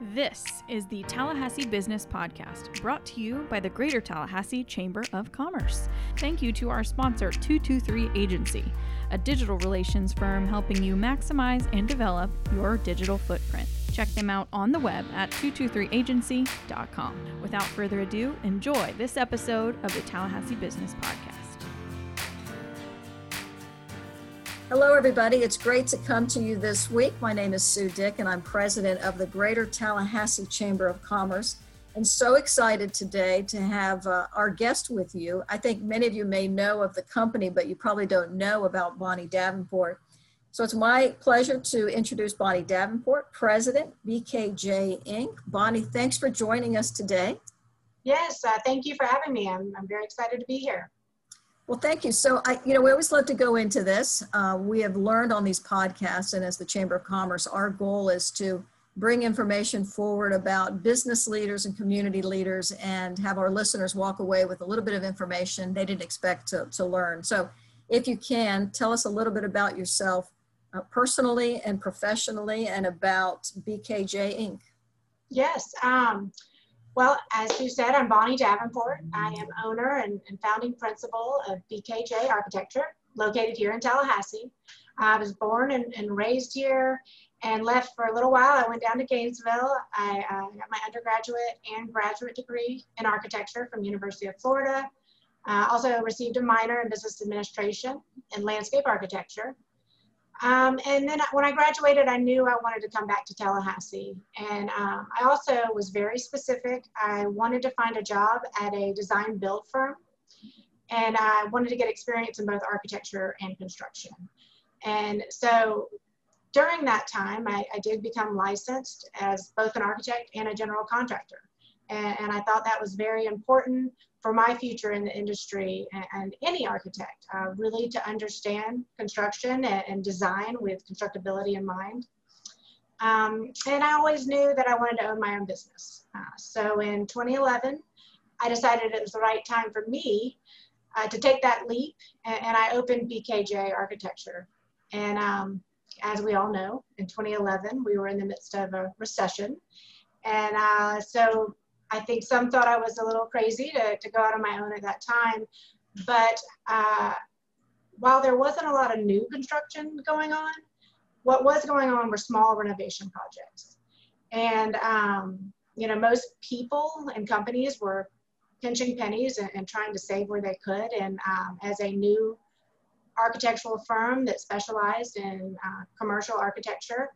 This is the Tallahassee Business Podcast, brought to you by the Greater Tallahassee Chamber of Commerce. Thank you to our sponsor, 223 Agency, a digital relations firm helping you maximize and develop your digital footprint. Check them out on the web at 223agency.com. Without further ado, enjoy this episode of the Tallahassee Business Podcast. Hello, everybody. It's great to come to you this week. My name is Sue Dick, and I'm president of the Greater Tallahassee Chamber of Commerce. And so excited today to have uh, our guest with you. I think many of you may know of the company, but you probably don't know about Bonnie Davenport. So it's my pleasure to introduce Bonnie Davenport, President, BKJ Inc. Bonnie, thanks for joining us today. Yes, uh, thank you for having me. I'm, I'm very excited to be here. Well, thank you. So, I, you know, we always love to go into this. Uh, we have learned on these podcasts, and as the Chamber of Commerce, our goal is to bring information forward about business leaders and community leaders and have our listeners walk away with a little bit of information they didn't expect to, to learn. So, if you can, tell us a little bit about yourself uh, personally and professionally and about BKJ Inc. Yes. Um, well, as you said, I'm Bonnie Davenport. I am owner and, and, founding principal of BKJ Architecture, located here in Tallahassee. I was born and, and, raised here and left for a little while. I went down to Gainesville. I uh, got my undergraduate and graduate degree in architecture from University of Florida. Uh, also received a minor in business administration and landscape architecture. Um, and then when I graduated, I knew I wanted to come back to Tallahassee. And um, I also was very specific. I wanted to find a job at a design build firm. And I wanted to get experience in both architecture and construction. And so during that time, I, I did become licensed as both an architect and a general contractor. And, and I thought that was very important for my future in the industry and, and any architect, uh, really to understand construction and, and, design with constructability in mind. Um, and I always knew that I wanted to own my own business. Uh, so in 2011, I decided it was the right time for me uh, to take that leap, and, and, I opened BKJ Architecture. And um, as we all know, in 2011, we were in the midst of a recession. And uh, so I think some thought I was a little crazy to, to go out on my own at that time. But uh, while there wasn't a lot of new construction going on, what was going on were small renovation projects. And, um, you know, most people and companies were pinching pennies and, and trying to save where they could. And um, as a new architectural firm that specialized in uh, commercial architecture,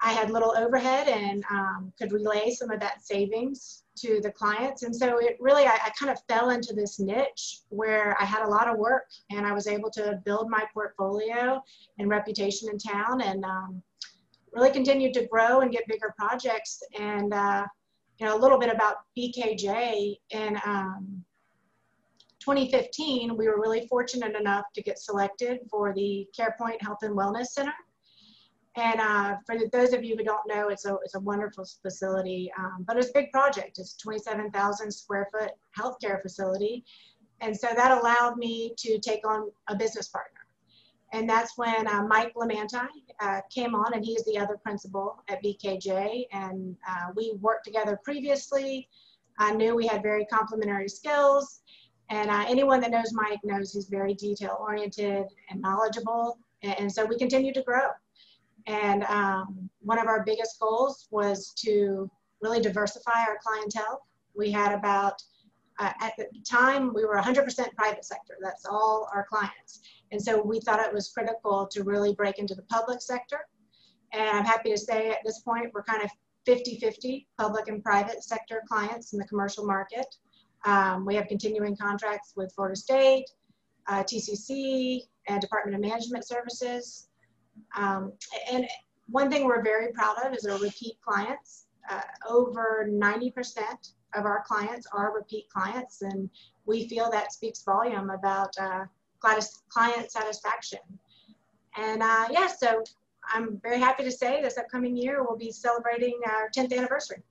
I had little overhead and um, could relay some of that savings to the clients. And so it really, I, I, kind of fell into this niche where I had a lot of work and I was able to build my portfolio and reputation in town and um, really continued to grow and get bigger projects. And, uh, you know, a little bit about BKJ in um, 2015, we were really fortunate enough to get selected for the CarePoint Health and Wellness Center and uh, for those of you who don't know, it's a, it's a wonderful facility, um, but it's a big project. It's 27,000 square foot healthcare facility. And so that allowed me to take on a business partner. And that's when uh, Mike Lamanti uh, came on, and he's the other principal at BKJ. And uh, we worked together previously. I knew we had very complementary skills. And uh, anyone that knows Mike knows he's very detail oriented and knowledgeable. And, and so we continue to grow. And um, one of our biggest goals was to really diversify our clientele. We had about, uh, at the time, we were 100% private sector. That's all our clients. And so we thought it was critical to really break into the public sector. And I'm happy to say at this point, we're kind of 50-50 public and private sector clients in the commercial market. Um, we have continuing contracts with Florida State, uh, TCC, and Department of Management Services. Um, and one thing we're very proud of is our repeat clients. Uh, over 90% of our clients are repeat clients, and we feel that speaks volume about uh, client satisfaction. And uh, yeah, so I'm very happy to say this upcoming year we'll be celebrating our 10th anniversary.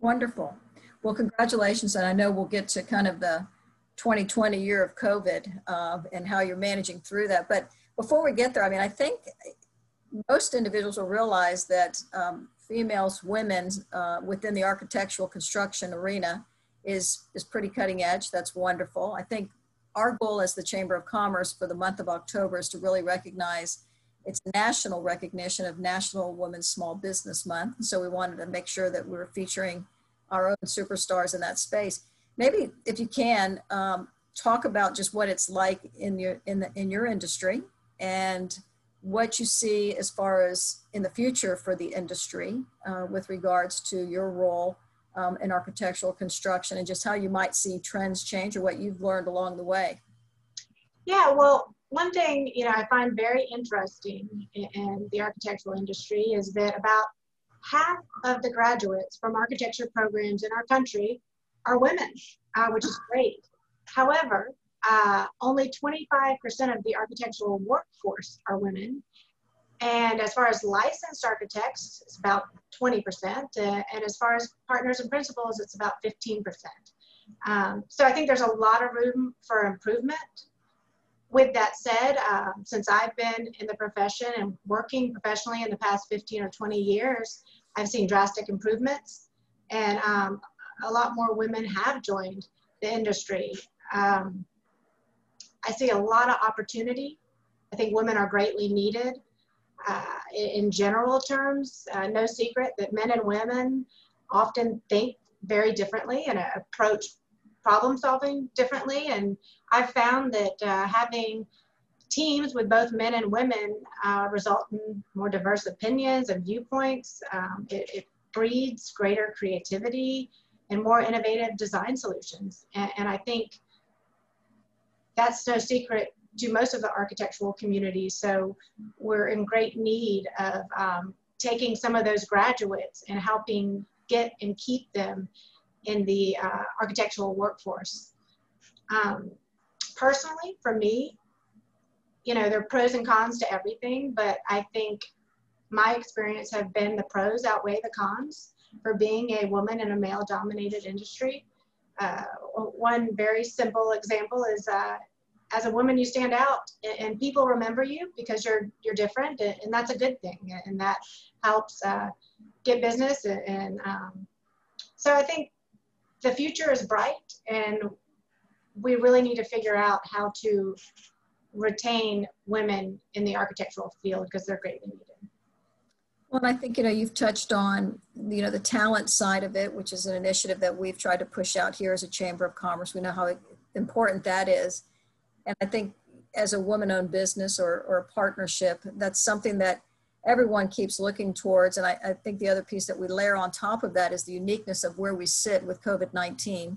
Wonderful. Well, congratulations. And I know we'll get to kind of the 2020 year of COVID uh, and how you're managing through that. But before we get there, I mean, I think most individuals will realize that um, females, women uh, within the architectural construction arena is, is pretty cutting edge. That's wonderful. I think our goal as the Chamber of Commerce for the month of October is to really recognize it's national recognition of National Women's Small Business Month. So we wanted to make sure that we were featuring our own superstars in that space. Maybe if you can um, talk about just what it's like in your in the in your industry and what you see as far as in the future for the industry uh, with regards to your role um, in architectural construction and just how you might see trends change or what you've learned along the way. Yeah, well, one thing you know I find very interesting in, in the architectural industry is that about half of the graduates from architecture programs in our country are women, uh, which is great. However, uh, only 25% of the architectural workforce are women. And as far as licensed architects, it's about 20%. Uh, and as far as partners and principals, it's about 15%. Um, so I think there's a lot of room for improvement. With that said, um, since I've been in the profession and working professionally in the past 15 or 20 years, I've seen drastic improvements. And um, a lot more women have joined the industry. Um, I see a lot of opportunity. I think women are greatly needed. Uh, in, general terms, uh, no secret that men and women often think very differently and approach problem solving differently. And I've found that uh, having teams with both men and women uh, result in more diverse opinions and viewpoints. Um, it, it, breeds greater creativity and more innovative design solutions. And, and I think that's no secret to most of the architectural community. So we're in great need of um, taking some of those graduates and helping get and keep them in the uh, architectural workforce. Um, personally, for me, you know, there are pros and cons to everything, but I think my experience have been the pros outweigh the cons for being a woman in a male dominated industry. Uh, one very simple example is uh, as a woman you stand out and, people remember you because you're you're different and, that's a good thing and that helps uh, get business and, and um, so i think the future is bright and we really need to figure out how to retain women in the architectural field because they're greatly needed well, I think, you know, you've touched on, you know, the talent side of it, which is an initiative that we've tried to push out here as a Chamber of Commerce. We know how important that is. And I think as a woman owned business or, or a partnership, that's something that everyone keeps looking towards. And I, I, think the other piece that we layer on top of that is the uniqueness of where we sit with COVID 19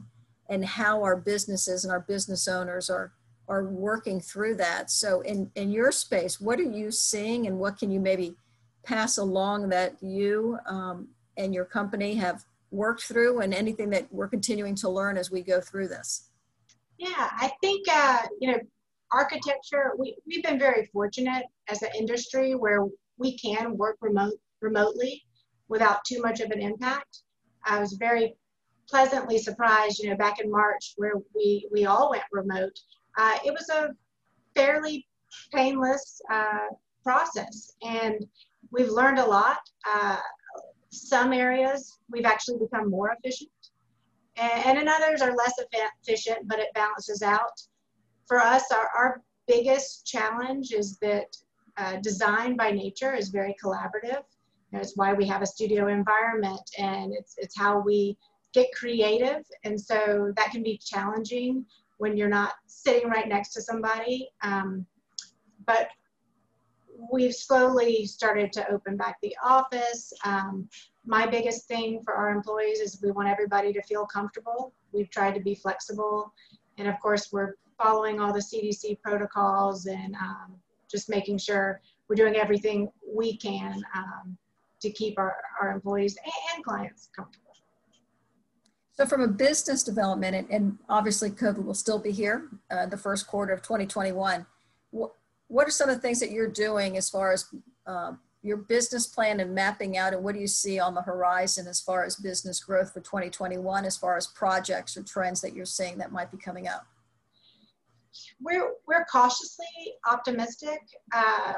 and how our businesses and our business owners are, are working through that. So, in, in your space, what are you seeing and what can you maybe pass along that you um, and your company have worked through and anything that we're continuing to learn as we go through this? Yeah, I think, uh, you know, architecture, we, we've been very fortunate as an industry where we can work remote remotely without too much of an impact. I was very pleasantly surprised, you know, back in March where we, we all went remote. Uh, it was a fairly painless uh, process and we've learned a lot. Uh, some areas we've actually become more efficient and, in others are less efficient, but it balances out. For us, our, our biggest challenge is that uh, design by nature is very collaborative. That's why we have a studio environment, and it's, it's how we get creative. And so that can be challenging when you're not sitting right next to somebody. Um, but we've slowly started to open back the office. Um, my biggest thing for our employees is we want everybody to feel comfortable. We've tried to be flexible. And of course, we're following all the CDC protocols and um, just making sure we're doing everything we can um, to keep our, our employees and clients comfortable. So from a business development, and, and obviously COVID will still be here, uh, the first quarter of 2021, what, are some of the things that you're doing as far as uh, your business plan and mapping out and what do you see on the horizon as far as business growth for 2021 as far as projects or trends that you're seeing that might be coming up we're we're cautiously optimistic. Uh,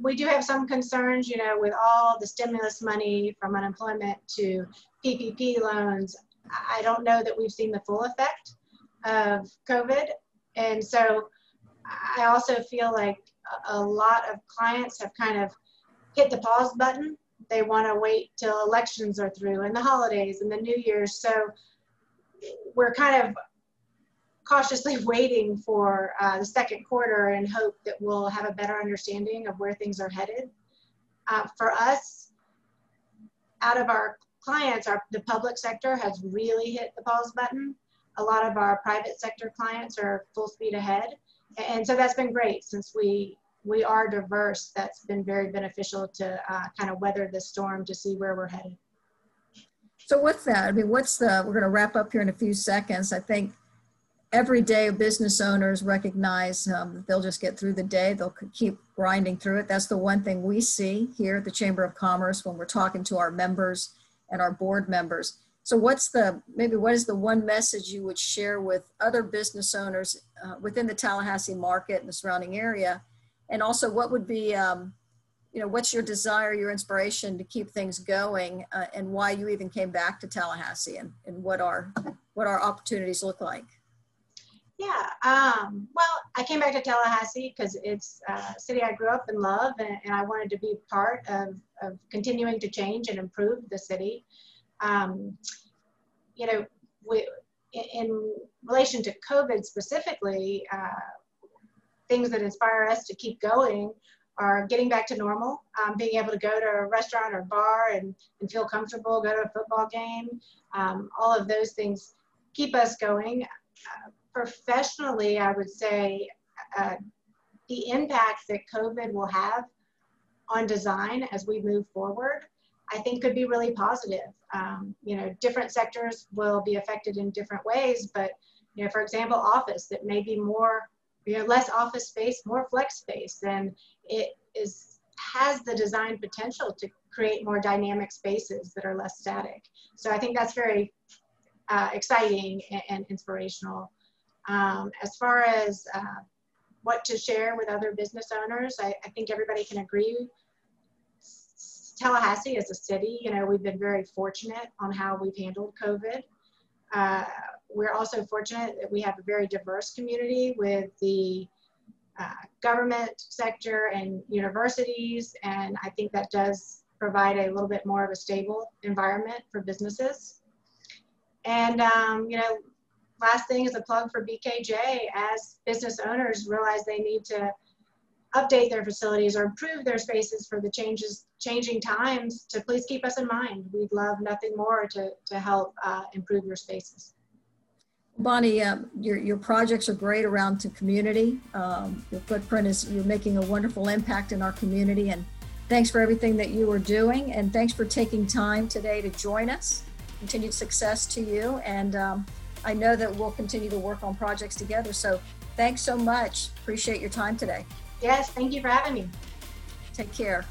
we do have some concerns, you know, with all the stimulus money from unemployment to PPP loans. I don't know that we've seen the full effect of COVID, and so I also feel like a lot of clients have kind of hit the pause button. They want to wait till elections are through and the holidays and the New Year's. So we're kind of cautiously waiting for uh, the second quarter and hope that we'll have a better understanding of where things are headed. Uh, for us, out of our clients, our, the public sector has really hit the pause button. A lot of our private sector clients are full speed ahead. And so that's been great since we we are diverse. That's been very beneficial to uh, kind of weather the storm to see where we're headed. So what's that? I mean, what's the, we're going to wrap up here in a few seconds. I think every day business owners recognize um, they'll just get through the day. They'll keep grinding through it. That's the one thing we see here at the Chamber of Commerce when we're talking to our members and our board members. So what's the, maybe what is the one message you would share with other business owners uh, within the Tallahassee market and the surrounding area? And also what would be, um, you know, what's your desire, your inspiration to keep things going uh, and why you even came back to Tallahassee and, and what our, what our opportunities look like? Yeah, um, well, I came back to Tallahassee because it's a city I grew up and love, and, and, I wanted to be part of, of continuing to change and improve the city. Um, you know, we, in relation to COVID specifically, uh, things that inspire us to keep going are getting back to normal, um, being able to go to a restaurant or bar and, and feel comfortable, go to a football game. Um, all of those things keep us going. Uh, professionally, I would say uh, the impact that COVID will have on design as we move forward, I think could be really positive. Um, you know, different sectors will be affected in different ways, but you know, for example, office that may be more, you know, less office space, more flex space, and it is has the design potential to create more dynamic spaces that are less static. So I think that's very uh, exciting and, and inspirational. Um, as far as uh, what to share with other business owners, I, I, think everybody can agree. Tallahassee as a city, you know, we've been very fortunate on how we've handled COVID. Uh, we're also fortunate that we have a very diverse community with the uh, government sector and universities, and I think that does provide a little bit more of a stable environment for businesses. And, um, you know, last thing is a plug for BKJ as business owners realize they need to update their facilities or improve their spaces for the changes changing times to please keep us in mind we'd love nothing more to, to help uh, improve your spaces bonnie uh, your, your projects are great around to community um, your footprint is you're making a wonderful impact in our community and thanks for everything that you are doing and thanks for taking time today to join us continued success to you and um, I know that we'll continue to work on projects together. So thanks so much. Appreciate your time today. Yes, thank you for having me. Take care.